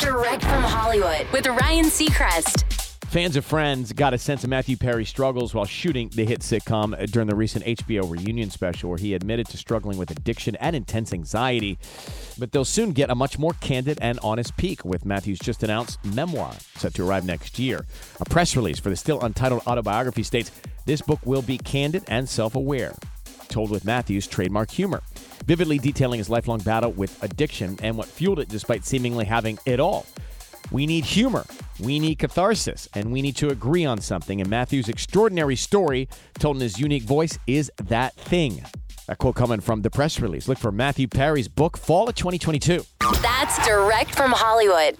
Direct from Hollywood with Ryan Seacrest. Fans of Friends got a sense of Matthew Perry's struggles while shooting the hit sitcom during the recent HBO reunion special, where he admitted to struggling with addiction and intense anxiety. But they'll soon get a much more candid and honest peek with Matthew's just announced memoir set to arrive next year. A press release for the still untitled autobiography states this book will be candid and self aware, told with Matthew's trademark humor, vividly detailing his lifelong battle with addiction and what fueled it despite seemingly having it all. We need humor, we need catharsis, and we need to agree on something. And Matthew's extraordinary story, told in his unique voice, is that thing. That quote coming from the press release. Look for Matthew Perry's book, Fall of 2022. That's direct from Hollywood.